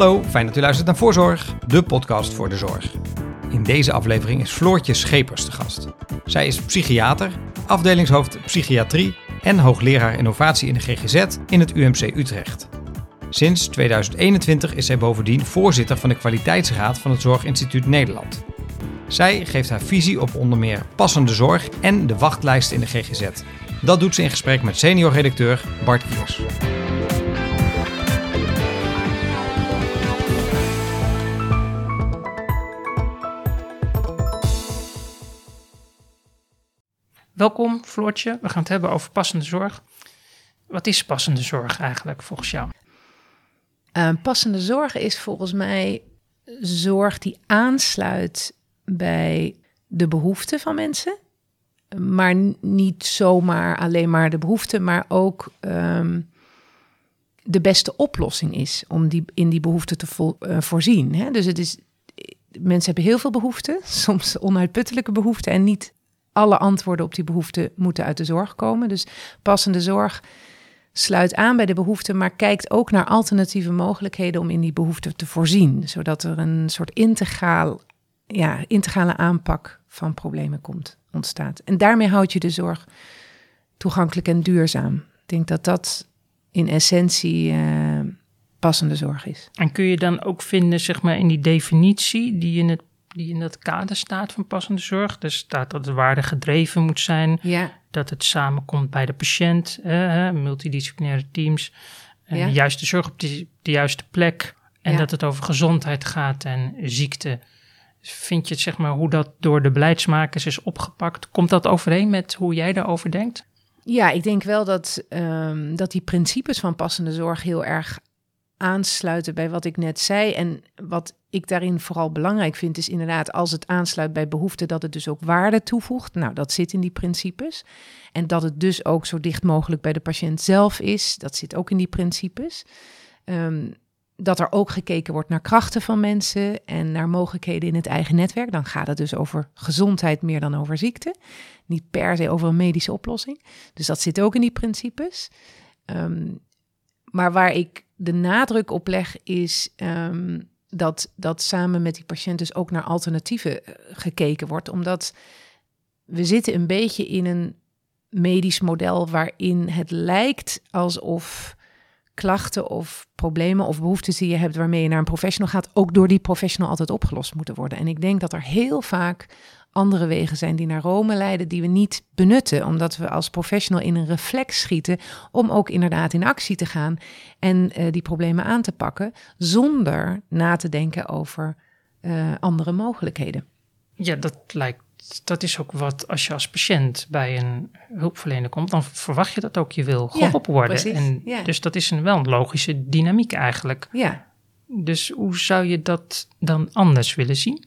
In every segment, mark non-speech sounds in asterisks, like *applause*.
Hallo, fijn dat u luistert naar Voorzorg, de podcast voor de zorg. In deze aflevering is Floortje Schepers te gast. Zij is psychiater, afdelingshoofd psychiatrie en hoogleraar innovatie in de GGZ in het UMC Utrecht. Sinds 2021 is zij bovendien voorzitter van de kwaliteitsraad van het Zorginstituut Nederland. Zij geeft haar visie op onder meer passende zorg en de wachtlijst in de GGZ. Dat doet ze in gesprek met senior redacteur Bart Kiers. Welkom Floortje, we gaan het hebben over passende zorg. Wat is passende zorg eigenlijk volgens jou? Uh, passende zorg is volgens mij zorg die aansluit bij de behoeften van mensen. Maar niet zomaar alleen maar de behoeften, maar ook um, de beste oplossing is om die, in die behoeften te uh, voorzien. Hè? Dus het is, mensen hebben heel veel behoeften, *laughs* soms onuitputtelijke behoeften en niet alle antwoorden op die behoeften moeten uit de zorg komen. Dus passende zorg sluit aan bij de behoeften, maar kijkt ook naar alternatieve mogelijkheden om in die behoeften te voorzien, zodat er een soort integraal, ja, integrale aanpak van problemen komt, ontstaat. En daarmee houd je de zorg toegankelijk en duurzaam. Ik denk dat dat in essentie uh, passende zorg is. En kun je dan ook vinden, zeg maar, in die definitie die in het die in dat kader staat van passende zorg. Er staat dat de waarde gedreven moet zijn, ja. dat het samenkomt bij de patiënt, eh, multidisciplinaire teams, en ja. de juiste zorg op de, de juiste plek en ja. dat het over gezondheid gaat en ziekte. Vind je het, zeg maar, hoe dat door de beleidsmakers is opgepakt? Komt dat overeen met hoe jij daarover denkt? Ja, ik denk wel dat, um, dat die principes van passende zorg heel erg aansluiten bij wat ik net zei. En wat ik daarin vooral belangrijk vind, is inderdaad als het aansluit bij behoeften, dat het dus ook waarde toevoegt. Nou, dat zit in die principes. En dat het dus ook zo dicht mogelijk bij de patiënt zelf is, dat zit ook in die principes. Um, dat er ook gekeken wordt naar krachten van mensen en naar mogelijkheden in het eigen netwerk. Dan gaat het dus over gezondheid meer dan over ziekte. Niet per se over een medische oplossing. Dus dat zit ook in die principes. Um, maar waar ik de nadruk op leg is um, dat, dat samen met die patiënt dus ook naar alternatieven uh, gekeken wordt. Omdat we zitten een beetje in een medisch model waarin het lijkt alsof klachten of problemen of behoeftes die je hebt waarmee je naar een professional gaat, ook door die professional altijd opgelost moeten worden. En ik denk dat er heel vaak andere wegen zijn die naar Rome leiden, die we niet benutten, omdat we als professional in een reflex schieten om ook inderdaad in actie te gaan en uh, die problemen aan te pakken, zonder na te denken over uh, andere mogelijkheden. Ja, dat lijkt. Dat is ook wat als je als patiënt bij een hulpverlener komt, dan verwacht je dat ook je wil geholpen ja, worden. En ja. Dus dat is een, wel een logische dynamiek eigenlijk. Ja. Dus hoe zou je dat dan anders willen zien?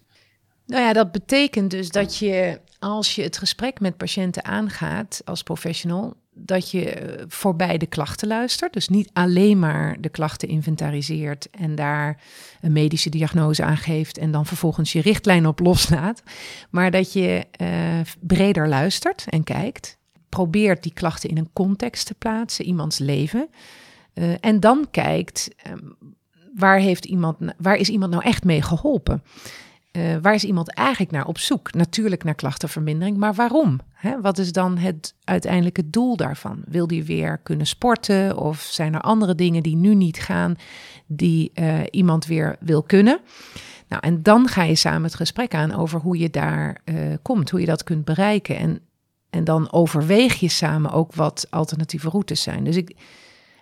Nou ja, dat betekent dus dat je als je het gesprek met patiënten aangaat als professional, dat je voorbij de klachten luistert. Dus niet alleen maar de klachten inventariseert en daar een medische diagnose aan geeft en dan vervolgens je richtlijn op loslaat. Maar dat je uh, breder luistert en kijkt. Probeert die klachten in een context te plaatsen, iemands leven. Uh, en dan kijkt, um, waar, heeft iemand, waar is iemand nou echt mee geholpen? Uh, waar is iemand eigenlijk naar op zoek? Natuurlijk naar klachtenvermindering, maar waarom? Hè? Wat is dan het uiteindelijke doel daarvan? Wil die weer kunnen sporten of zijn er andere dingen die nu niet gaan, die uh, iemand weer wil kunnen? Nou, en dan ga je samen het gesprek aan over hoe je daar uh, komt, hoe je dat kunt bereiken. En, en dan overweeg je samen ook wat alternatieve routes zijn. Dus ik,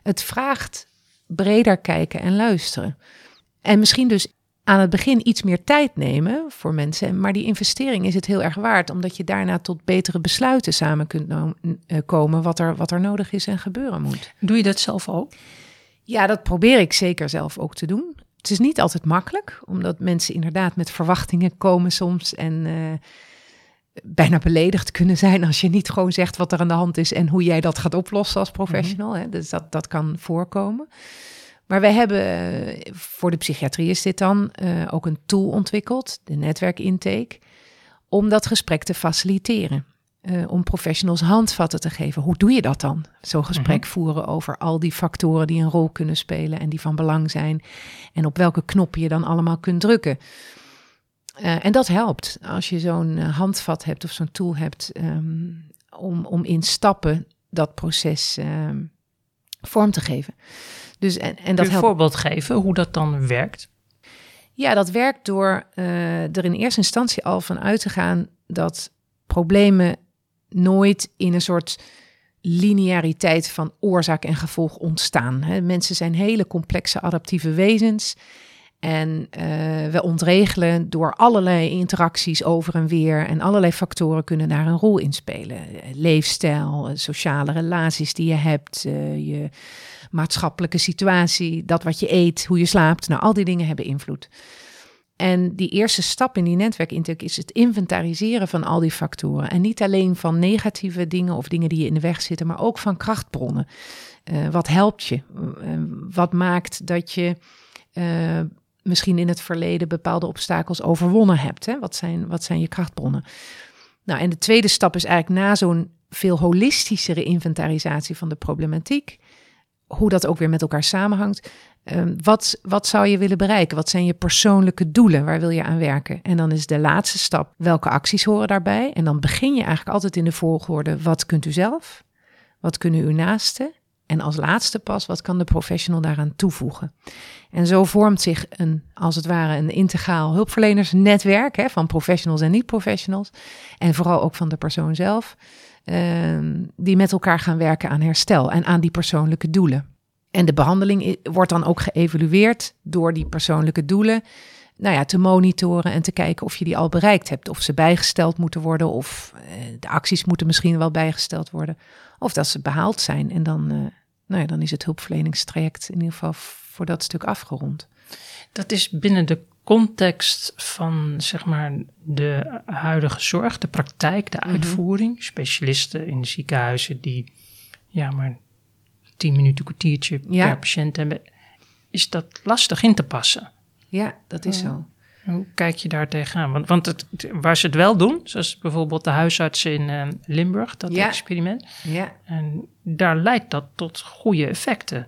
het vraagt breder kijken en luisteren. En misschien dus aan het begin iets meer tijd nemen voor mensen. Maar die investering is het heel erg waard, omdat je daarna tot betere besluiten samen kunt no eh, komen wat er, wat er nodig is en gebeuren moet. Doe je dat zelf ook? Ja, dat probeer ik zeker zelf ook te doen. Het is niet altijd makkelijk, omdat mensen inderdaad met verwachtingen komen soms en uh, bijna beledigd kunnen zijn als je niet gewoon zegt wat er aan de hand is en hoe jij dat gaat oplossen als professional. Mm -hmm. hè. Dus dat, dat kan voorkomen. Maar wij hebben, eh, voor de psychiatrie is dit dan, uh, ook een tool ontwikkeld, de netwerkintake, om dat gesprek te faciliteren. uh, om professionals handvatten te geven. Hoe doe je dat dan? Zo'n gesprek mhm. voeren over al die factoren die een rol kunnen spelen en die van belang zijn. En op welke knoppen je dan allemaal kunt drukken. Uh, en dat helpt als je zo'n handvat hebt of zo'n tool hebt um, om, om in stappen dat proces um, vorm te geven. Dus, en, en dat Kun je een voorbeeld geven hoe dat dan werkt? Ja, dat werkt door uh, er in eerste instantie al van uit te gaan dat problemen nooit in een soort lineariteit van oorzaak en gevolg ontstaan. Mensen zijn hele complexe adaptieve wezens. En uh, we ontregelen door allerlei interacties over en weer. En allerlei factoren kunnen daar een rol in spelen. Leefstijl, sociale relaties die je hebt, je maatschappelijke situatie, dat wat je eet, hoe je slaapt. Nou, al die dingen hebben invloed. En die eerste stap in die netwerkintake is het inventariseren van al die factoren. En niet alleen van negatieve dingen of dingen die je in de weg zitten, maar ook van krachtbronnen. Wat helpt je? Wat maakt dat je misschien in het verleden bepaalde obstakels overwonnen hebt? Hè? Wat, zijn, wat zijn je krachtbronnen? Nou, en de tweede stap is eigenlijk na zo'n veel holistischere inventarisatie van de problematiek, hoe dat ook weer met elkaar samenhangt. Um, wat, wat zou je willen bereiken? Wat zijn je persoonlijke doelen? Waar wil je aan werken? En dan is de laatste stap, welke acties horen daarbij? En dan begin je eigenlijk altijd in de volgorde, wat kunt u zelf? Wat kunnen uw naasten? En als laatste pas, wat kan de professional daaraan toevoegen? En zo vormt zich een, als het ware, een integraal hulpverlenersnetwerk hè, van professionals en niet-professionals. En vooral ook van de persoon zelf, um, die met elkaar gaan werken aan herstel en aan die persoonlijke doelen. En de behandeling wordt dan ook geëvalueerd door die persoonlijke doelen. Nou ja, te monitoren en te kijken of je die al bereikt hebt. Of ze bijgesteld moeten worden, of uh, de acties moeten misschien wel bijgesteld worden. Of dat ze behaald zijn. En dan, uh, nou ja, dan is het hulpverleningstraject in ieder geval voor dat stuk afgerond. Dat is binnen de context van zeg maar de huidige zorg, de praktijk, de mhm. uitvoering. Specialisten in de ziekenhuizen die ja, maar tien minuten, kwartiertje per patiënt hebben, is dat lastig in te passen. Ja, dat is zo. Hoe kijk je daar tegenaan? Want, want het, waar ze het wel doen, zoals bijvoorbeeld de huisarts in uh, Limburg, dat experiment. Ja. En daar leidt dat tot goede effecten.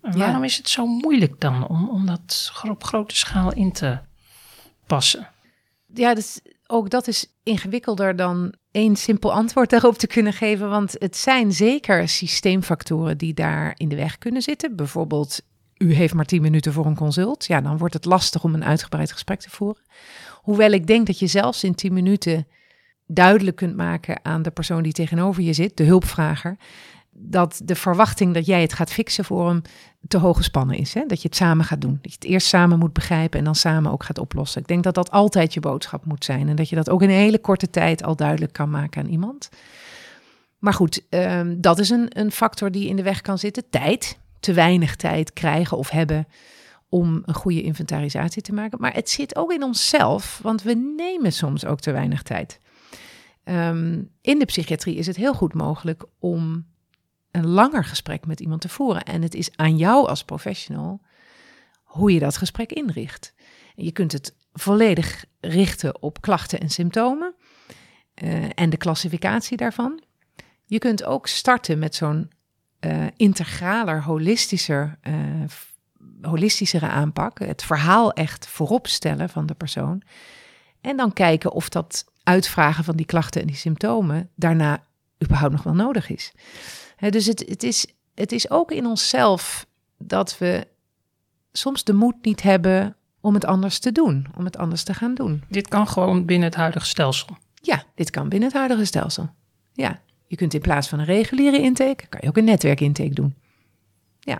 waarom is het zo moeilijk dan om, om dat op grote schaal in te passen? Ja, dus ook dat is ingewikkelder dan één simpel antwoord daarop te kunnen geven. Want het zijn zeker systeemfactoren die daar in de weg kunnen zitten. Bijvoorbeeld, u heeft maar 10 minuten voor een consult. Ja, dan wordt het lastig om een uitgebreid gesprek te voeren. Hoewel ik denk dat je zelfs in 10 minuten duidelijk kunt maken aan de persoon die tegenover je zit, de hulpvrager, dat de verwachting dat jij het gaat fixen voor hem te hoog gespannen is. Hè? Dat je het samen gaat doen. Dat je het eerst samen moet begrijpen en dan samen ook gaat oplossen. Ik denk dat dat altijd je boodschap moet zijn. En dat je dat ook in een hele korte tijd al duidelijk kan maken aan iemand. Maar goed, um, dat is een, een factor die in de weg kan zitten. Tijd. Te weinig tijd krijgen of hebben om een goede inventarisatie te maken. Maar het zit ook in onszelf, want we nemen soms ook te weinig tijd. Um, in de psychiatrie is het heel goed mogelijk om een langer gesprek met iemand te voeren. En het is aan jou als professional hoe je dat gesprek inricht. Je kunt het volledig richten op klachten en symptomen uh, en de klassificatie daarvan. Je kunt ook starten met zo'n uh, integraler, holistischer, uh, holistischere aanpak. Het verhaal echt voorop stellen van de persoon. En dan kijken of dat uitvragen van die klachten en die symptomen daarna überhaupt nog wel nodig is dus het, het, is, het is ook in onszelf dat we soms de moed niet hebben om het anders te doen, om het anders te gaan doen. Dit kan gewoon binnen het huidige stelsel. Ja, dit kan binnen het huidige stelsel. Ja, je kunt in plaats van een reguliere intake, kan je ook een netwerkintake doen. Ja.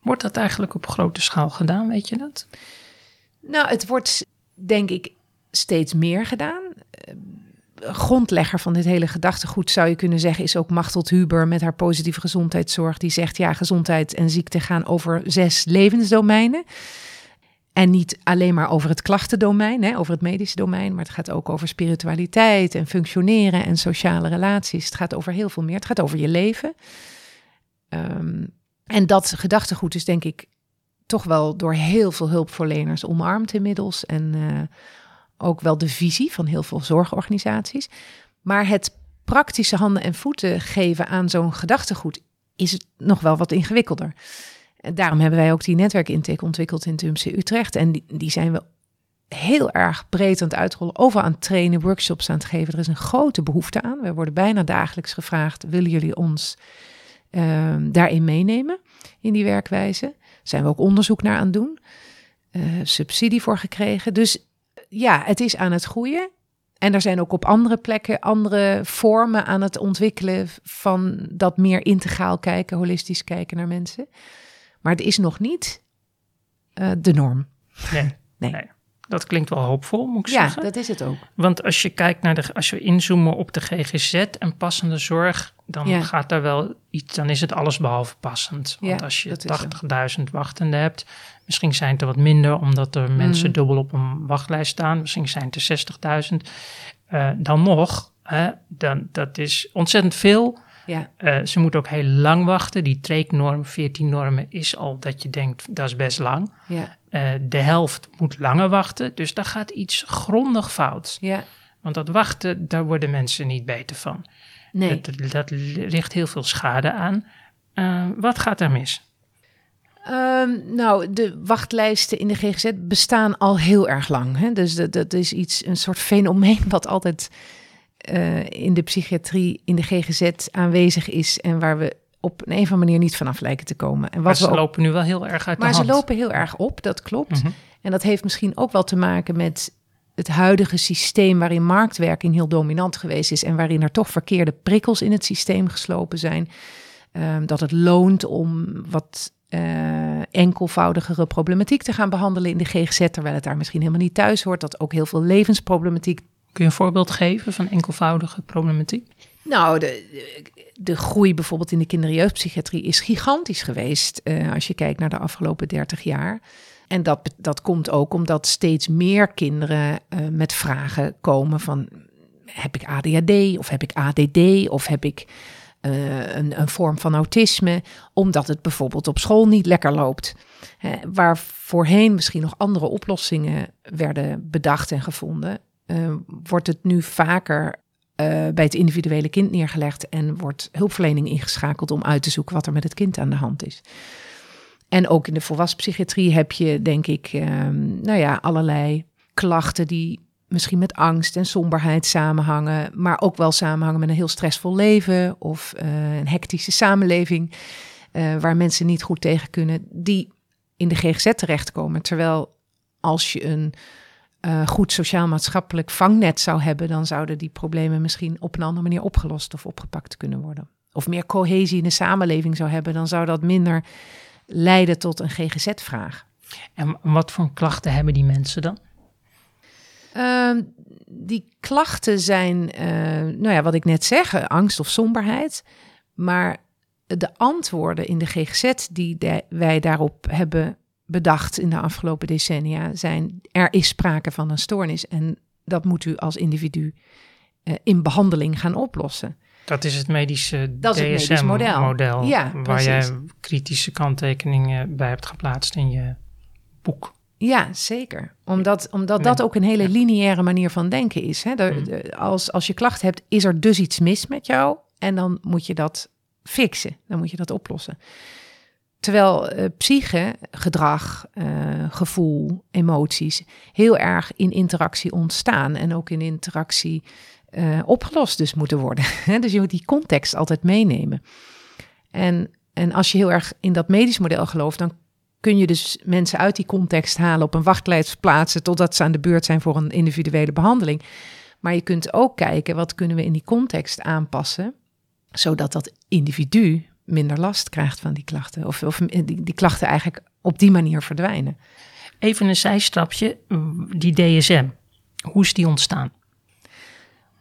Wordt dat eigenlijk op grote schaal gedaan, weet je dat? Nou, het wordt denk ik steeds meer gedaan grondlegger van dit hele gedachtegoed, zou je kunnen zeggen, is ook Machteld Huber met haar positieve gezondheidszorg. Die zegt, ja, gezondheid en ziekte gaan over zes levensdomeinen. En niet alleen maar over het klachtendomein, hè, over het medische domein, maar het gaat ook over spiritualiteit en functioneren en sociale relaties. Het gaat over heel veel meer. Het gaat over je leven. Um, en dat gedachtegoed is denk ik toch wel door heel veel hulpverleners omarmd inmiddels. En uh, ook wel de visie van heel veel zorgorganisaties. Maar het praktische handen en voeten geven aan zo'n gedachtegoed is het nog wel wat ingewikkelder. Daarom hebben wij ook die netwerkintake ontwikkeld in het UMC Utrecht. En die, zijn we heel erg breed aan het uitrollen, over aan het trainen, workshops aan het geven. Er is een grote behoefte aan. We worden bijna dagelijks gevraagd: willen jullie ons Ehm, daarin meenemen, in die werkwijze. Daar zijn we ook onderzoek naar aan het doen. Uh, subsidie voor gekregen. Dus ja, het is aan het groeien. En er zijn ook op andere plekken andere vormen aan het ontwikkelen van dat meer integraal kijken, holistisch kijken naar mensen. Maar het is nog niet uh, de norm. Nee, *laughs* nee. nee. Dat klinkt wel hoopvol, moet ik ja, zeggen. Ja, dat is het ook. Want als je kijkt naar de, als we inzoomen op de GGZ en passende zorg, dan gaat daar wel iets, dan is het alles behalve passend. Want als je 80.000 wachtenden hebt, misschien zijn het er wat minder, omdat er mensen mm. dubbel op een wachtlijst staan. Misschien zijn het er 60.000. Uh, dan nog, hè, dan, dat is ontzettend veel. Ja. Uh, ze moeten ook heel lang wachten. Die treeknorm, 14 normen, is al dat je denkt, dat is best lang. Ja. Uh, de helft moet langer wachten, dus daar gaat iets grondig fout. Ja. Want dat wachten, daar worden mensen niet beter van. Nee. Dat, dat richt heel veel schade aan. Uh, wat gaat er mis? Um, nou, de wachtlijsten in de GGZ bestaan al heel erg lang. Hè? Dus dat, dat is iets, een soort fenomeen *laughs* wat altijd uh, in de psychiatrie, in de GGZ aanwezig is en waar we op een of andere manier niet vanaf lijken te komen. En wat maar ze lopen nu wel heel erg uit de hand. Maar ze lopen heel erg op, dat klopt. Mhm. En dat heeft misschien ook wel te maken met het huidige systeem waarin marktwerking heel dominant geweest is en waarin er toch verkeerde prikkels in het systeem geslopen zijn. Um, dat het loont om wat uh, enkelvoudigere problematiek te gaan behandelen in de GGZ, terwijl het daar misschien helemaal niet thuis hoort. Dat ook heel veel levensproblematiek Kun je een voorbeeld geven van enkelvoudige problematiek? Nou, de, de, groei bijvoorbeeld in de kinder- en jeugdpsychiatrie is gigantisch geweest uh, als je kijkt naar de afgelopen 30 jaar. En dat, dat komt ook omdat steeds meer kinderen uh, met vragen komen van heb ik ADHD of heb ik ADD of heb ik uh, een, een, vorm van autisme, omdat het bijvoorbeeld op school niet lekker loopt. waar voorheen misschien nog andere oplossingen werden bedacht en gevonden, uh, wordt het nu vaker uh, bij het individuele kind neergelegd en wordt hulpverlening ingeschakeld om uit te zoeken wat er met het kind aan de hand is. En ook in de volwassen psychiatrie heb je, denk ik, um, nou ja, allerlei klachten die misschien met angst en somberheid samenhangen, maar ook wel samenhangen met een heel stressvol leven of uh, een hectische samenleving, waar mensen niet goed tegen kunnen, die in de GGZ terechtkomen. Terwijl als je een uh, goed sociaal-maatschappelijk vangnet zou hebben, dan zouden die problemen misschien op een andere manier opgelost of opgepakt kunnen worden. Of meer cohesie in de samenleving zou hebben, dan zou dat minder leiden tot een GGZ-vraag. En wat voor klachten hebben die mensen dan? Uh, die klachten zijn, uh, nou ja, wat ik net zeg, angst of somberheid. Maar de antwoorden in de GGZ die de, wij daarop hebben bedacht in de afgelopen decennia zijn: er is sprake van een stoornis en dat moet u als individu uh, in behandeling gaan oplossen. Dat is het medische DSM-model, ja, waar precies. jij kritische kanttekeningen bij hebt geplaatst in je boek. Ja, zeker. Omdat, omdat dat ook een hele lineaire manier van denken is. Hè? De, mm. de, als, als je klachten hebt, is er dus iets mis met jou en dan moet je dat fixen, dan moet je dat oplossen. Terwijl uh, psyche, gedrag, uh, gevoel, emoties heel erg in interactie ontstaan en ook in interactie uh, opgelost dus moeten worden. *laughs* dus je moet die context altijd meenemen. En, en als je heel erg in dat medisch model gelooft, dan kun je dus mensen uit die context halen, op een wachtlijst plaatsen totdat ze aan de beurt zijn voor een individuele behandeling. Maar je kunt ook kijken wat kunnen we in die context aanpassen, zodat dat individu minder last krijgt van die klachten. Of, of die, die klachten eigenlijk op die manier verdwijnen. Even een zijstapje, die DSM, hoe is die ontstaan?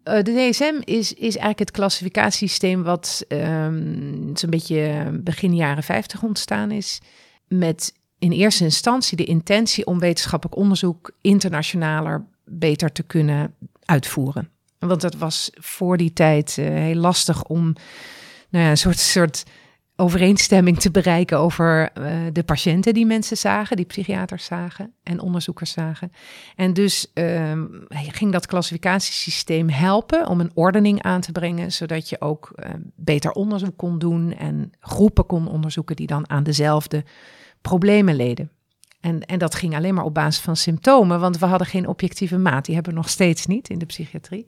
Uh, de DSM is, is eigenlijk het klassificatiesysteem wat um, zo'n beetje begin jaren 50 ontstaan is. Met in eerste instantie de intentie om wetenschappelijk onderzoek internationaler beter te kunnen uitvoeren. Want dat was voor die tijd uh, heel lastig om nou ja, een soort, soort overeenstemming te bereiken over uh, de patiënten die mensen zagen, die psychiaters zagen en onderzoekers zagen. En dus uh, ging dat klassificatiesysteem helpen om een ordening aan te brengen, zodat je ook uh, beter onderzoek kon doen en groepen kon onderzoeken die dan aan dezelfde problemen leden. En, en dat ging alleen maar op basis van symptomen, want we hadden geen objectieve maat. Die hebben we nog steeds niet in de psychiatrie.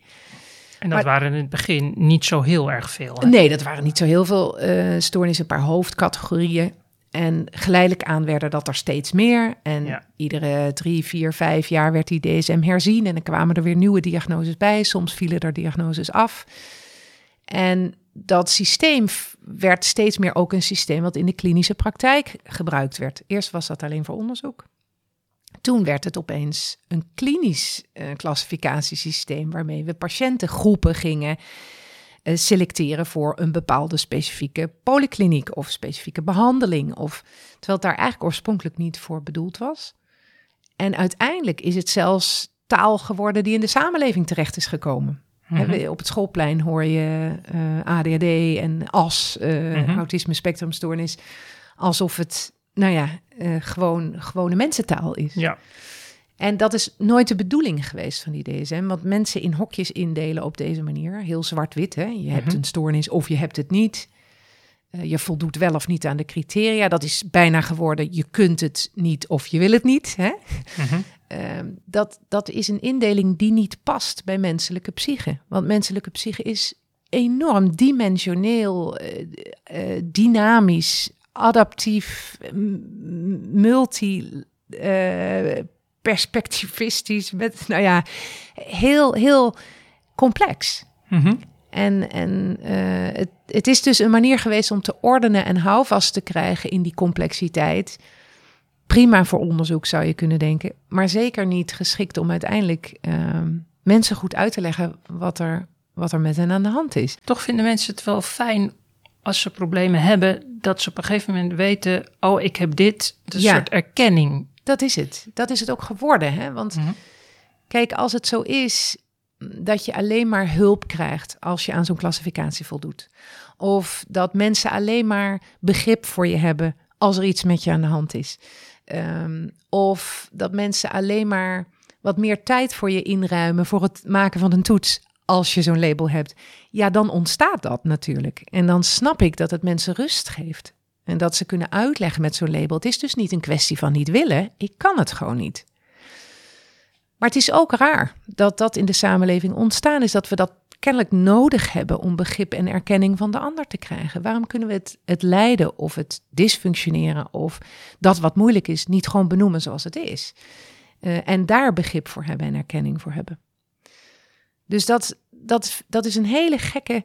En dat waren in het begin niet zo heel erg veel. Hè? Nee, dat waren niet zo heel veel uh, stoornissen, een paar hoofdcategorieën. En geleidelijk aan werden dat er steeds meer. En iedere drie, vier, vijf jaar werd die DSM herzien. En dan kwamen er weer nieuwe diagnoses bij. Soms vielen er diagnoses af. En dat systeem werd steeds meer ook een systeem wat in de klinische praktijk gebruikt werd. Eerst was dat alleen voor onderzoek. Toen werd het opeens een klinisch uh, klassificatiesysteem waarmee we patiëntengroepen gingen uh, selecteren voor een bepaalde specifieke polykliniek of specifieke behandeling. Of, terwijl het daar eigenlijk oorspronkelijk niet voor bedoeld was. En uiteindelijk is het zelfs taal geworden die in de samenleving terecht is gekomen. Mm Op het schoolplein hoor je uh, ADHD en AS, mm -hmm. autisme spectrumstoornis, alsof het nou ja, uh, gewoon gewone mensentaal is. Ja. En dat is nooit de bedoeling geweest van die DSM. Want mensen in hokjes indelen op deze manier, heel zwart-wit. Hè? Je hebt mhm. een stoornis of je hebt het niet. Uh, je voldoet wel of niet aan de criteria. Dat is bijna geworden, je kunt het niet of je wil het niet. Hè? Mm dat, dat is een indeling die niet past bij menselijke psyche. Want menselijke psyche is enorm dimensioneel, uh, dynamisch, adaptief, multi uh, perspectivistisch, met, nou ja, heel, heel complex. Mhm. En, en uh, het, het is dus een manier geweest om te ordenen en houvast te krijgen in die complexiteit. Prima voor onderzoek zou je kunnen denken, maar zeker niet geschikt om uiteindelijk uh, mensen goed uit te leggen wat er, wat er met hen aan de hand is. Toch vinden mensen het wel fijn als ze problemen hebben, dat ze op een gegeven moment weten: oh, ik heb dit. Een soort erkenning. Dat is het. Dat is het ook geworden. Hè? Want mhm. kijk, als het zo is dat je alleen maar hulp krijgt als je aan zo'n klassificatie voldoet. Of dat mensen alleen maar begrip voor je hebben als er iets met je aan de hand is. Ehm, of dat mensen alleen maar wat meer tijd voor je inruimen voor het maken van een toets als je zo'n label hebt, ja, dan ontstaat dat natuurlijk. En dan snap ik dat het mensen rust geeft. En dat ze kunnen uitleggen met zo'n label. Het is dus niet een kwestie van niet willen. Ik kan het gewoon niet. Maar het is ook raar dat dat in de samenleving ontstaan is. Dat we dat kennelijk nodig hebben om begrip en erkenning van de ander te krijgen. Waarom kunnen we het, het lijden of het dysfunctioneren of dat wat moeilijk is niet gewoon benoemen zoals het is? Uh, en daar begrip voor hebben en erkenning voor hebben. Dus dat, dat, dat is een hele gekke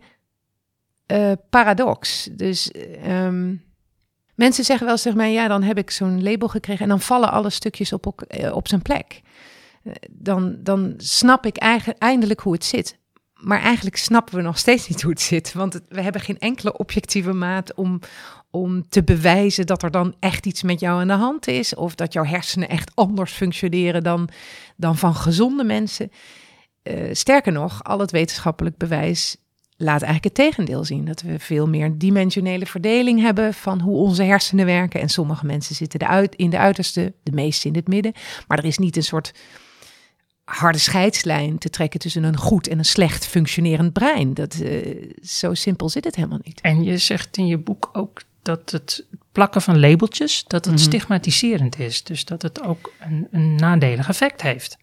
uh, paradox. Dus um, mensen zeggen wel tegen mij, ja, dan heb ik zo'n label gekregen en dan vallen alle stukjes op, op, op zijn plek. Uh, dan, dan snap ik eigenlijk eindelijk hoe het zit. Maar eigenlijk snappen we nog steeds niet hoe het zit. Want we hebben geen enkele objectieve maat om, om te bewijzen dat er dan echt iets met jou aan de hand is. Of dat jouw hersenen echt anders functioneren dan, dan van gezonde mensen. Uh, sterker nog, al het wetenschappelijk bewijs laat eigenlijk het tegendeel zien. Dat we veel meer dimensionele verdeling hebben van hoe onze hersenen werken. En sommige mensen zitten in de uiterste, de meeste in het midden. Maar er is niet een soort harde scheidslijn te trekken tussen een goed en een slecht functionerend brein. Dat, uh, zo simpel zit het helemaal niet. En je zegt in je boek ook dat het plakken van labeltjes, dat het mm -hmm. stigmatiserend is. Dus dat het ook een, een nadelig effect heeft.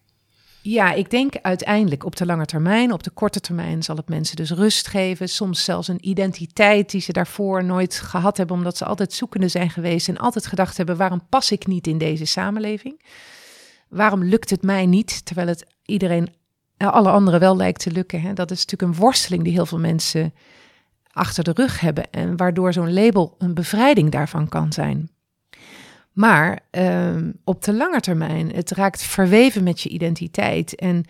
Ja, ik denk uiteindelijk op de lange termijn, op de korte termijn zal het mensen dus rust geven. Soms zelfs een identiteit die ze daarvoor nooit gehad hebben, omdat ze altijd zoekende zijn geweest en altijd gedacht hebben: waarom pas ik niet in deze samenleving? Waarom lukt het mij niet, terwijl het iedereen, alle anderen wel lijkt te lukken? Hè? Dat is natuurlijk een worsteling die heel veel mensen achter de rug hebben en waardoor zo'n label een bevrijding daarvan kan zijn. Maar um, op de lange termijn, het raakt verweven met je identiteit. En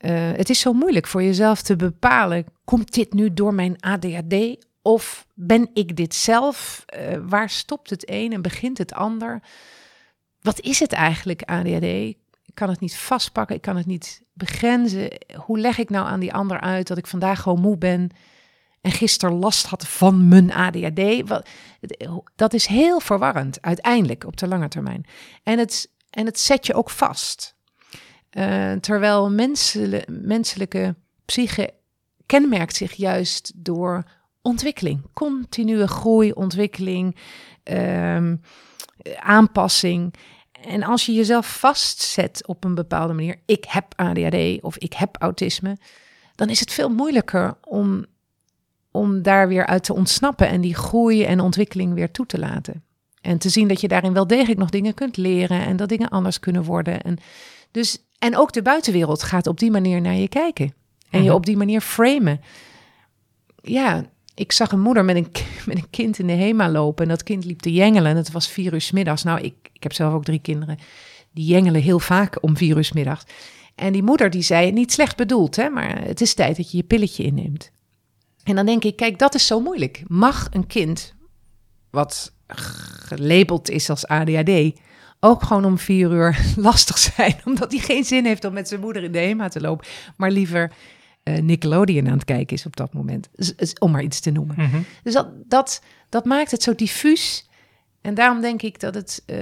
uh, het is zo moeilijk voor jezelf te bepalen: komt dit nu door mijn ADHD? Of ben ik dit zelf? Uh, waar stopt het een en begint het ander? Wat is het eigenlijk, ADHD? Ik kan het niet vastpakken, ik kan het niet begrenzen. Hoe leg ik nou aan die ander uit dat ik vandaag gewoon moe ben en gisteren last had van mijn ADHD. Dat is heel verwarrend uiteindelijk op de lange termijn. En het, en het zet je ook vast. Uh, terwijl menselijke, psyche kenmerkt zich juist door ontwikkeling, continue groei, ontwikkeling, um, aanpassing. En als je jezelf vastzet op een bepaalde manier, ik heb ADHD of ik heb autisme, dan is het veel moeilijker om, om daar weer uit te ontsnappen en die groei en ontwikkeling weer toe te laten. En te zien dat je daarin wel degelijk nog dingen kunt leren en dat dingen anders kunnen worden. En, dus, en ook de buitenwereld gaat op die manier naar je kijken. En je mhm. op die manier framen. Ja, ik zag een moeder met een, *laughs* met een kind in de HEMA lopen. En dat kind liep te jengelen. En het was vier uur s middags. Nou, ik, ik heb zelf ook drie kinderen. Die jengelen heel vaak om vier uur s middags. En die moeder die zei, niet slecht bedoeld, hè, maar het is tijd dat je je pilletje inneemt. En dan denk ik, kijk, dat is zo moeilijk. Mag een kind, wat gelabeld is als ADHD, ook gewoon om vier uur *laughs* lastig zijn, *laughs* omdat hij geen zin heeft om met zijn moeder in de HEMA te lopen, maar liever uh, Nickelodeon aan het kijken is op dat moment. om maar iets te noemen. Mhm. Dus dat, dat, dat maakt het zo diffuus. En daarom denk ik dat het uh,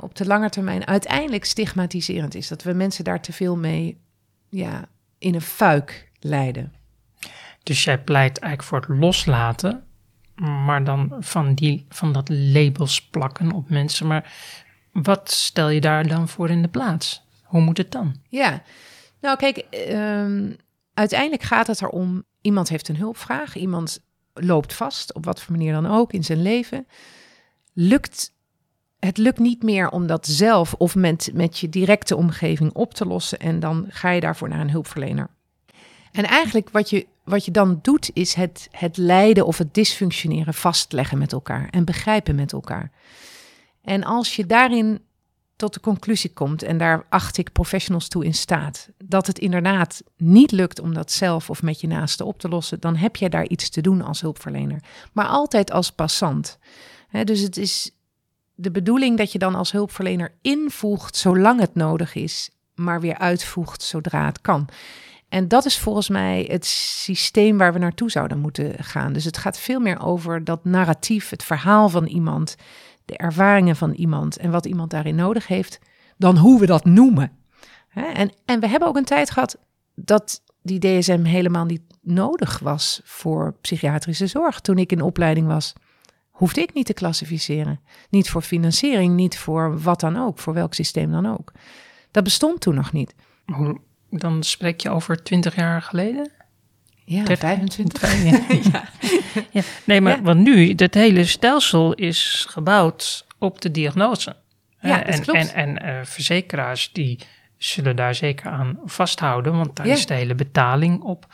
op de lange termijn uiteindelijk stigmatiserend is. Dat we mensen daar te veel mee ja, in een fuik leiden. Dus jij pleit eigenlijk voor het loslaten, maar dan van, die, van dat labels plakken op mensen. Maar wat stel je daar dan voor in de plaats? Hoe moet het dan? Ja, nou kijk, um, uiteindelijk gaat het erom, iemand heeft een hulpvraag, iemand loopt vast, op wat voor manier dan ook in zijn leven. Lukt, het lukt niet meer om dat zelf of met, met je directe omgeving op te lossen en dan ga je daarvoor naar een hulpverlener. En eigenlijk wat je, wat je dan doet, is het, het lijden of het dysfunctioneren vastleggen met elkaar en begrijpen met elkaar. En als je daarin tot de conclusie komt, en daar acht ik professionals toe in staat, dat het inderdaad niet lukt om dat zelf of met je naaste op te lossen, dan heb je daar iets te doen als hulpverlener. Maar altijd als passant. dus het is de bedoeling dat je dan als hulpverlener invoegt zolang het nodig is, maar weer uitvoegt zodra het kan. En dat is volgens mij het systeem waar we naartoe zouden moeten gaan. Dus het gaat veel meer over dat narratief, het verhaal van iemand de ervaringen van iemand en wat iemand daarin nodig heeft, dan hoe we dat noemen. En, en we hebben ook een tijd gehad dat die DSM helemaal niet nodig was voor psychiatrische zorg. Toen ik in opleiding was, hoefde ik niet te klassificeren. Niet voor financiering, niet voor wat dan ook, voor welk systeem dan ook. Dat bestond toen nog niet. Dan spreek je over twintig jaar geleden? Ja, 25. *laughs* *laughs* ja. ja. Nee, maar want nu, het hele stelsel is gebouwd op de diagnose. Ja, en, klopt. En, en uh, verzekeraars die zullen daar zeker aan vasthouden, want daar is de hele betaling op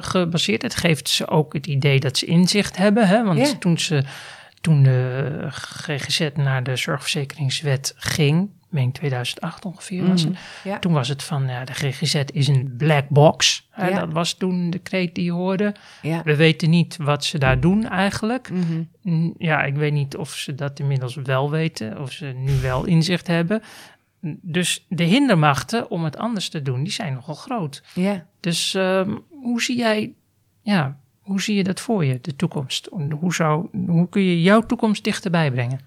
gebaseerd. Het geeft ze ook het idee dat ze inzicht hebben, hè? want toen, ze, toen de GGZ naar de zorgverzekeringswet ging, meen 2008 ongeveer was het. Mhm, toen was het van, ja, de GGZ is een black box. Dat was toen de kreet die je hoorde. We weten niet wat ze daar doen eigenlijk. Mhm. Ja, ik weet niet of ze dat inmiddels wel weten, of ze nu wel inzicht hebben. Dus de hindermachten om het anders te doen, die zijn nogal groot. Ja. Dus ehm, hoe zie jij, ja, hoe zie je dat voor je, de toekomst? Hoe, zou, hoe kun je jouw toekomst dichterbij brengen?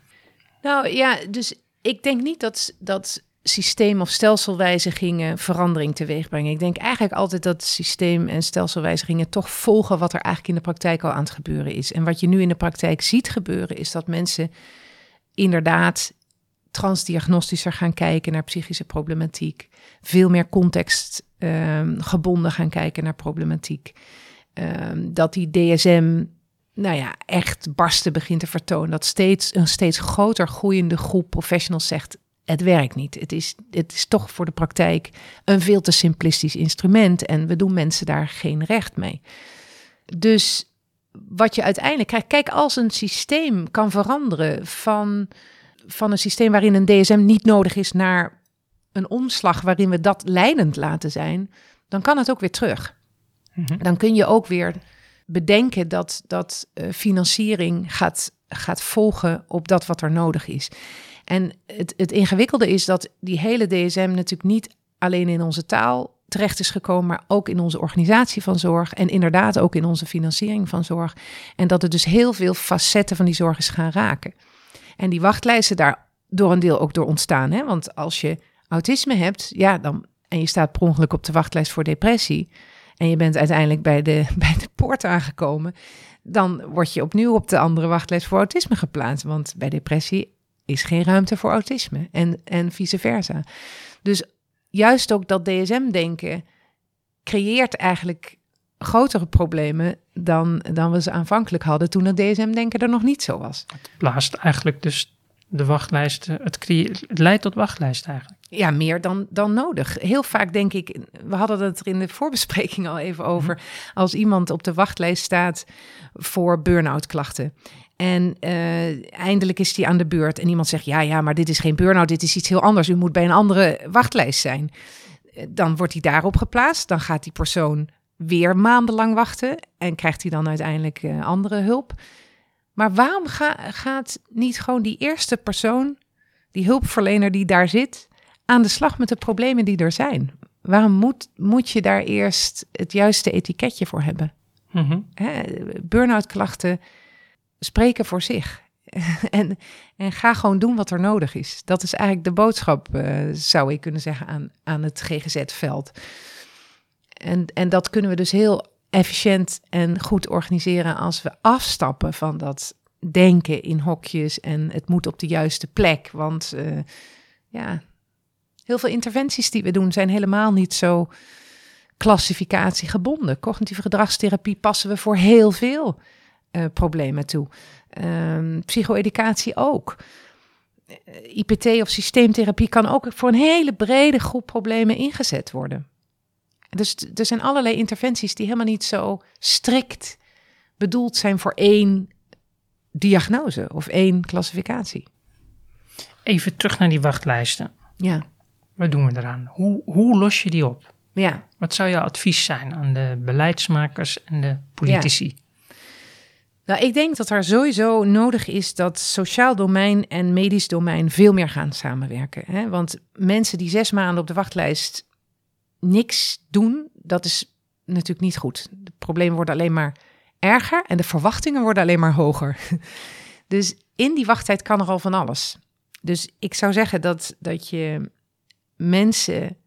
Nou ja, dus ik denk niet dat, dat systeem- of stelselwijzigingen verandering teweeg brengen. Ik denk eigenlijk altijd dat systeem- en stelselwijzigingen toch volgen wat er eigenlijk in de praktijk al aan het gebeuren is. En wat je nu in de praktijk ziet gebeuren, is dat mensen inderdaad transdiagnostischer gaan kijken naar psychische problematiek. Veel meer contextgebonden ehm, gaan kijken naar problematiek. Ehm, dat die DSM nou ja, echt barsten begint te vertonen. Dat steeds een steeds groter groeiende groep professionals zegt: het werkt niet. Het is, het is toch voor de praktijk een veel te simplistisch instrument en we doen mensen daar geen recht mee. Dus wat je uiteindelijk krijgt, kijk, als een systeem kan veranderen van, van een systeem waarin een DSM niet nodig is naar een omslag waarin we dat leidend laten zijn, dan kan het ook weer terug. Mhm. Dan kun je ook weer bedenken dat, dat uh, financiering gaat, gaat volgen op dat wat er nodig is. En het, het ingewikkelde is dat die hele DSM natuurlijk niet alleen in onze taal terecht is gekomen, maar ook in onze organisatie van zorg en inderdaad ook in onze financiering van zorg. En dat het dus heel veel facetten van die zorg is gaan raken. En die wachtlijsten daar door een deel ook door ontstaan. Hè? Want als je autisme hebt, ja, dan, en je staat per ongeluk op de wachtlijst voor depressie, en je bent uiteindelijk bij de, *laughs* bij de poort aangekomen, dan word je opnieuw op de andere wachtlijst voor autisme geplaatst. Want bij depressie is geen ruimte voor autisme en, en vice versa. Dus juist ook dat DSM-denken creëert eigenlijk grotere problemen dan, dan we ze aanvankelijk hadden toen het DSM-denken er nog niet zo was. Het blaast eigenlijk dus de wachtlijsten, het, het leidt tot wachtlijsten eigenlijk. Ja, meer dan, dan nodig. Heel vaak denk ik, we hadden het er in de *laughs* voorbespreking al even over, mhm. als iemand op de wachtlijst staat voor burn-out klachten. En uh, eindelijk is die aan de beurt. En iemand zegt: Ja, ja, maar dit is geen burn-out, dit is iets heel anders. U moet bij een andere wachtlijst zijn. Eh, dan wordt hij daarop geplaatst. Dan gaat die persoon weer maandenlang wachten. En krijgt hij dan uiteindelijk uh, andere hulp. Maar waarom gaat niet gewoon die eerste persoon, die hulpverlener die daar zit, aan de slag met de problemen die er zijn? Waarom moet, moet je daar eerst het juiste etiketje voor hebben? Mm Burn-out klachten spreken voor zich. *laughs* en, en ga gewoon doen wat er nodig is. Dat is eigenlijk de boodschap, uh, zou ik kunnen zeggen, aan, aan het GGZ-veld. En, en dat kunnen we dus heel efficiënt en goed organiseren als we afstappen van dat denken in hokjes en het moet op de juiste plek. Want uh, ja, heel veel interventies die we doen zijn helemaal niet zo klassificatiegebonden. Cognitieve gedragstherapie passen we voor heel veel uh, problemen toe. Um, psycho-educatie ook. Eh, IPT of systeemtherapie kan ook voor een hele brede groep problemen ingezet worden. Dus er zijn allerlei interventies die helemaal niet zo strikt bedoeld zijn voor één diagnose of één klassificatie. Even terug naar die wachtlijsten. Ja. Wat doen we eraan? Hoe, hoe los je die op? Ja. Wat zou jouw advies zijn aan de beleidsmakers en de politici? Nou, ik denk dat er sowieso nodig is dat sociaal domein en medisch domein veel meer gaan samenwerken. Hè? Want mensen die zes maanden op de wachtlijst niks doen, dat is natuurlijk niet goed. De problemen worden alleen maar erger en de verwachtingen worden alleen maar hoger. *laughs* Dus in die wachttijd kan er al van alles. Dus ik zou zeggen dat, dat je mensen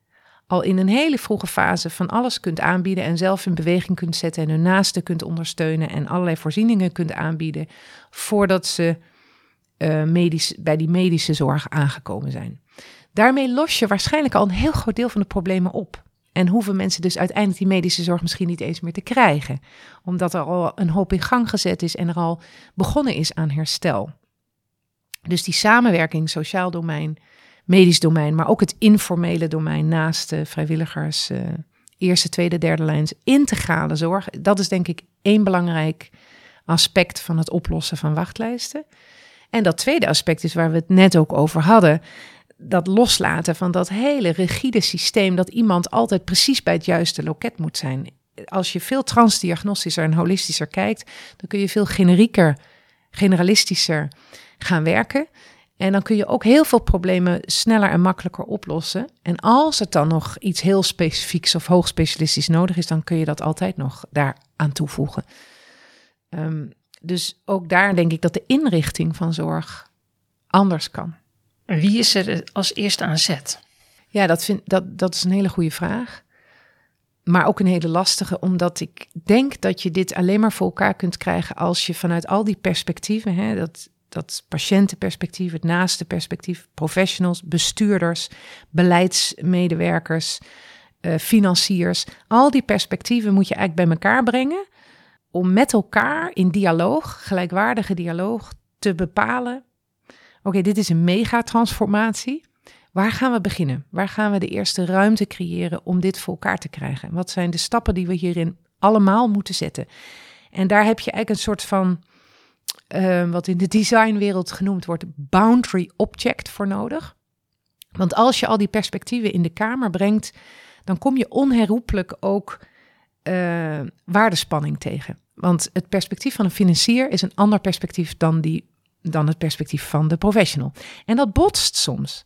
al in een hele vroege fase van alles kunt aanbieden en zelf in beweging kunt zetten en hun naasten kunt ondersteunen en allerlei voorzieningen kunt aanbieden voordat ze uh, medisch, bij die medische zorg aangekomen zijn. Daarmee los je waarschijnlijk al een heel groot deel van de problemen op. En hoeven mensen dus uiteindelijk die medische zorg misschien niet eens meer te krijgen, omdat er al een hoop in gang gezet is en er al begonnen is aan herstel. Dus die samenwerking, sociaal domein, medisch domein, maar ook het informele domein naast de vrijwilligers, uh, eerste, tweede, derde lijns, integrale zorg. Dat is denk ik één belangrijk aspect van het oplossen van wachtlijsten. En dat tweede aspect is waar we het net ook over hadden. Dat loslaten van dat hele rigide systeem dat iemand altijd precies bij het juiste loket moet zijn. Als je veel transdiagnostischer en holistischer kijkt, dan kun je veel generieker, generalistischer gaan werken. En dan kun je ook heel veel problemen sneller en makkelijker oplossen. En als het dan nog iets heel specifieks of hoogspecialistisch nodig is, dan kun je dat altijd nog daar aan toevoegen. Um, dus ook daar denk ik dat de inrichting van zorg anders kan. Wie is er als eerste aan zet? Ja, dat, vind, dat, dat is een hele goede vraag. Maar ook een hele lastige, omdat ik denk dat je dit alleen maar voor elkaar kunt krijgen als je vanuit al die perspectieven, hè, dat dat patiëntenperspectief, het naaste perspectief, professionals, bestuurders, beleidsmedewerkers, uh, financiers. Al die perspectieven moet je eigenlijk bij elkaar brengen om met elkaar in dialoog, gelijkwaardige dialoog, te bepalen: oké, dit is een megatransformatie. Waar gaan we beginnen? Waar gaan we de eerste ruimte creëren om dit voor elkaar te krijgen? Wat zijn de stappen die we hierin allemaal moeten zetten? En daar heb je eigenlijk een soort van Ehm, wat in de designwereld genoemd wordt, boundary object voor nodig. Want als je al die perspectieven in de kamer brengt, dan kom je onherroepelijk ook uh, waardespanning tegen. Want het perspectief van een financier is een ander perspectief dan, die, dan het perspectief van de professional. En dat botst soms.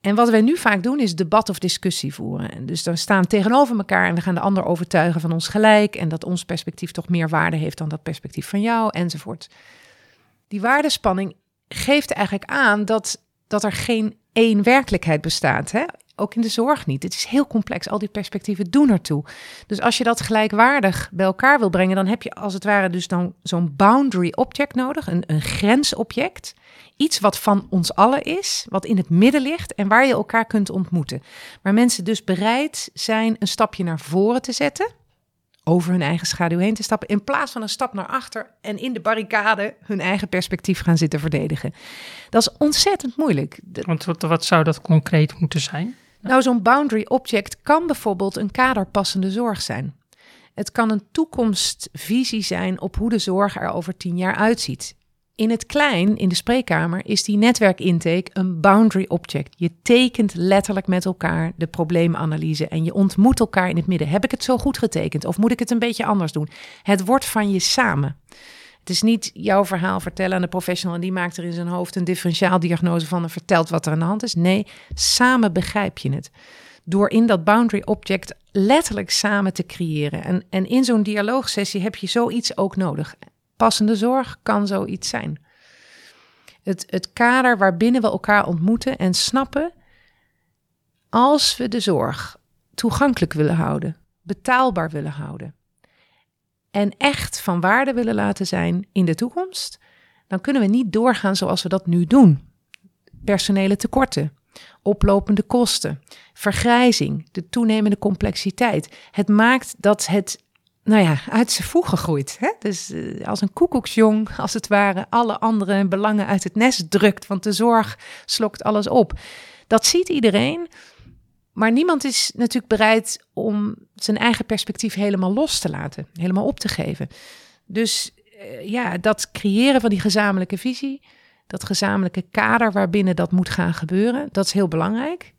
En wat wij nu vaak doen is debat of discussie voeren. En dus dan staan tegenover elkaar en we gaan de ander overtuigen van ons gelijk en dat ons perspectief toch meer waarde heeft dan dat perspectief van jou enzovoort. Die waardespanning geeft eigenlijk aan dat, dat er geen één werkelijkheid bestaat. Hè? Ook in de zorg niet. Het is heel complex. Al die perspectieven doen ertoe. Dus als je dat gelijkwaardig bij elkaar wil brengen, dan heb je als het ware dus dan zo'n boundary object nodig, een, een grensobject. Iets wat van ons allen is, wat in het midden ligt en waar je elkaar kunt ontmoeten. Waar mensen dus bereid zijn een stapje naar voren te zetten, over hun eigen schaduw heen te stappen, in plaats van een stap naar achter en in de barricade hun eigen perspectief gaan zitten verdedigen. Dat is ontzettend moeilijk. Want wat, wat zou dat concreet moeten zijn? Nou, zo'n boundary object kan bijvoorbeeld een kaderpassende zorg zijn. Het kan een toekomstvisie zijn op hoe de zorg er over tien jaar uitziet. In het klein, in de spreekkamer, is die netwerkintake een boundary object. Je tekent letterlijk met elkaar de probleemanalyse en je ontmoet elkaar in het midden. Heb ik het zo goed getekend of moet ik het een beetje anders doen? Het wordt van je samen. Het is niet jouw verhaal vertellen aan de professional en die maakt er in zijn hoofd een differentiaaldiagnose van en vertelt wat er aan de hand is. Nee, samen begrijp je het. Door in dat boundary object letterlijk samen te creëren. En, en in zo'n dialoogsessie heb je zoiets ook nodig. Passende zorg kan zoiets zijn. Het, het kader waarbinnen we elkaar ontmoeten en snappen. Als we de zorg toegankelijk willen houden, betaalbaar willen houden en echt van waarde willen laten zijn in de toekomst, dan kunnen we niet doorgaan zoals we dat nu doen. Personele tekorten, oplopende kosten, vergrijzing, de toenemende complexiteit. Het maakt dat het nou ja, uit zijn voegen groeit. Hè? Dus uh, als een koekoeksjong, als het ware, alle andere belangen uit het nest drukt, want de zorg slokt alles op. Dat ziet iedereen, maar niemand is natuurlijk bereid om zijn eigen perspectief helemaal los te laten, helemaal op te geven. Dus uh, ja, dat creëren van die gezamenlijke visie, dat gezamenlijke kader waarbinnen dat moet gaan gebeuren, dat is heel belangrijk.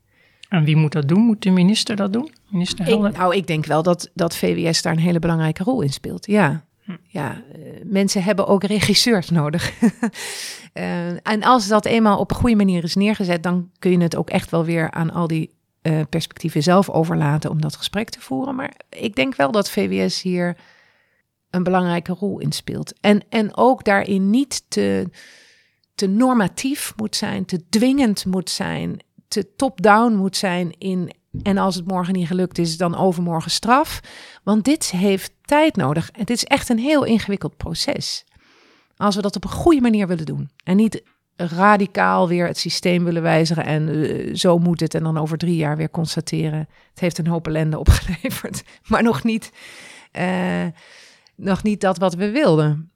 En wie moet dat doen? Moet de minister dat doen? Minister ik, nou, ik denk wel dat, dat VWS daar een hele belangrijke rol in speelt. Ja, hm. ja uh, mensen hebben ook regisseurs nodig. uh, *laughs* en als dat eenmaal op een goede manier is neergezet, dan kun je het ook echt wel weer aan al die uh, perspectieven zelf overlaten om dat gesprek te voeren. Maar ik denk wel dat VWS hier een belangrijke rol in speelt. En, en ook daarin niet te, te normatief moet zijn, te dwingend moet zijn te top-down moet zijn in. En als het morgen niet gelukt is, dan overmorgen straf. Want dit heeft tijd nodig. Het is echt een heel ingewikkeld proces. Als we dat op een goede manier willen doen. En niet radicaal weer het systeem willen wijzigen. En uh, zo moet het. En dan over drie jaar weer constateren. Het heeft een hoop ellende *laughs* opgeleverd. Maar nog niet, uh, nog niet dat wat we wilden.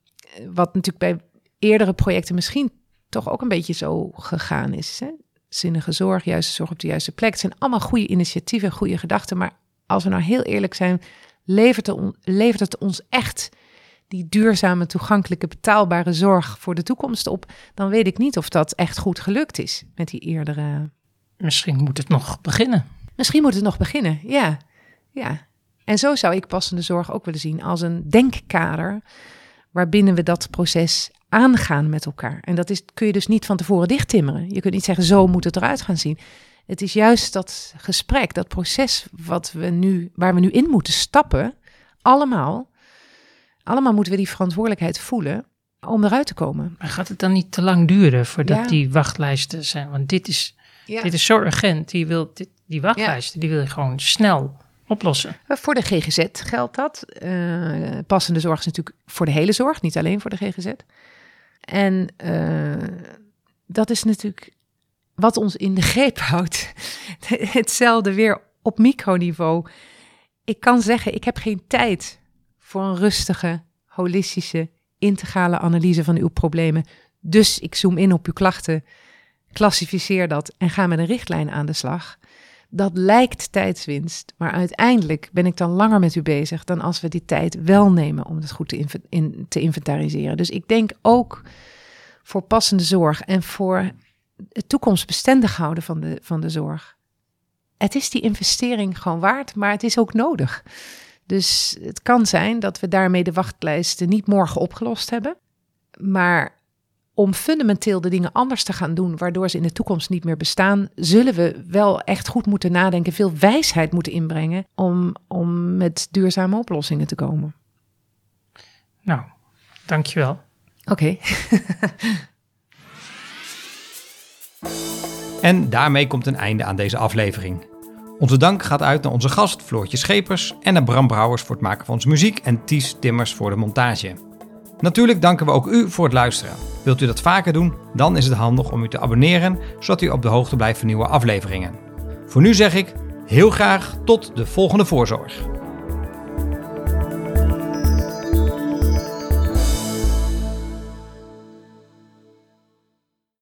Wat natuurlijk bij eerdere projecten misschien toch ook een beetje zo gegaan is. Hè? zinnige zorg, juiste zorg op de juiste plek. Het zijn allemaal goede initiatieven, goede gedachten. Maar als we nou heel eerlijk zijn, levert het ons echt die duurzame, toegankelijke, betaalbare zorg voor de toekomst op, dan weet ik niet of dat echt goed gelukt is met die eerdere. Misschien moet het nog beginnen. Misschien moet het nog beginnen, ja. ja. En zo zou ik passende zorg ook willen zien als een denkkader waarbinnen we dat proces aangaan met elkaar. En dat is, kun je dus niet van tevoren dichttimmeren. Je kunt niet zeggen, zo moet het eruit gaan zien. Het is juist dat gesprek, dat proces wat we nu, waar we nu in moeten stappen, allemaal. Allemaal moeten we die verantwoordelijkheid voelen om eruit te komen. Maar gaat het dan niet te lang duren voordat die wachtlijsten zijn? Want dit is, dit is zo urgent. Die, wil, dit, die wachtlijsten, die wil je gewoon snel oplossen. Voor de GGZ geldt dat. Uh, passende zorg is natuurlijk voor de hele zorg, niet alleen voor de GGZ. En uh, dat is natuurlijk wat ons in de greep *laughs* houdt. Hetzelfde weer op microniveau. Ik kan zeggen, ik heb geen tijd voor een rustige, holistische, integrale analyse van uw problemen. Dus ik zoom in op uw klachten, klassificeer dat en ga met een richtlijn aan de slag. Dat lijkt tijdswinst, maar uiteindelijk ben ik dan langer met u bezig dan als we die tijd wel nemen om het goed te, in, te inventariseren. Dus ik denk ook voor passende zorg en voor het toekomstbestendig houden van de, van de zorg. Het is die investering gewoon waard, maar het is ook nodig. Dus het kan zijn dat we daarmee de wachtlijsten niet morgen opgelost hebben, maar om fundamenteel de dingen anders te gaan doen, waardoor ze in de toekomst niet meer bestaan, zullen we wel echt goed moeten nadenken, veel wijsheid moeten inbrengen om, om met duurzame oplossingen te komen. Nou, dankjewel. Oké. *laughs* en daarmee komt een einde aan deze aflevering. Onze dank gaat uit naar onze gast Floortje Schepers en naar Bram Brouwers voor het maken van onze muziek en Ties Timmers voor de montage. Natuurlijk danken we ook u voor het luisteren. Wilt u dat vaker doen? Dan is het handig om u te abonneren, zodat u op de hoogte blijft van nieuwe afleveringen. Voor nu zeg ik heel graag tot de volgende voorzorg.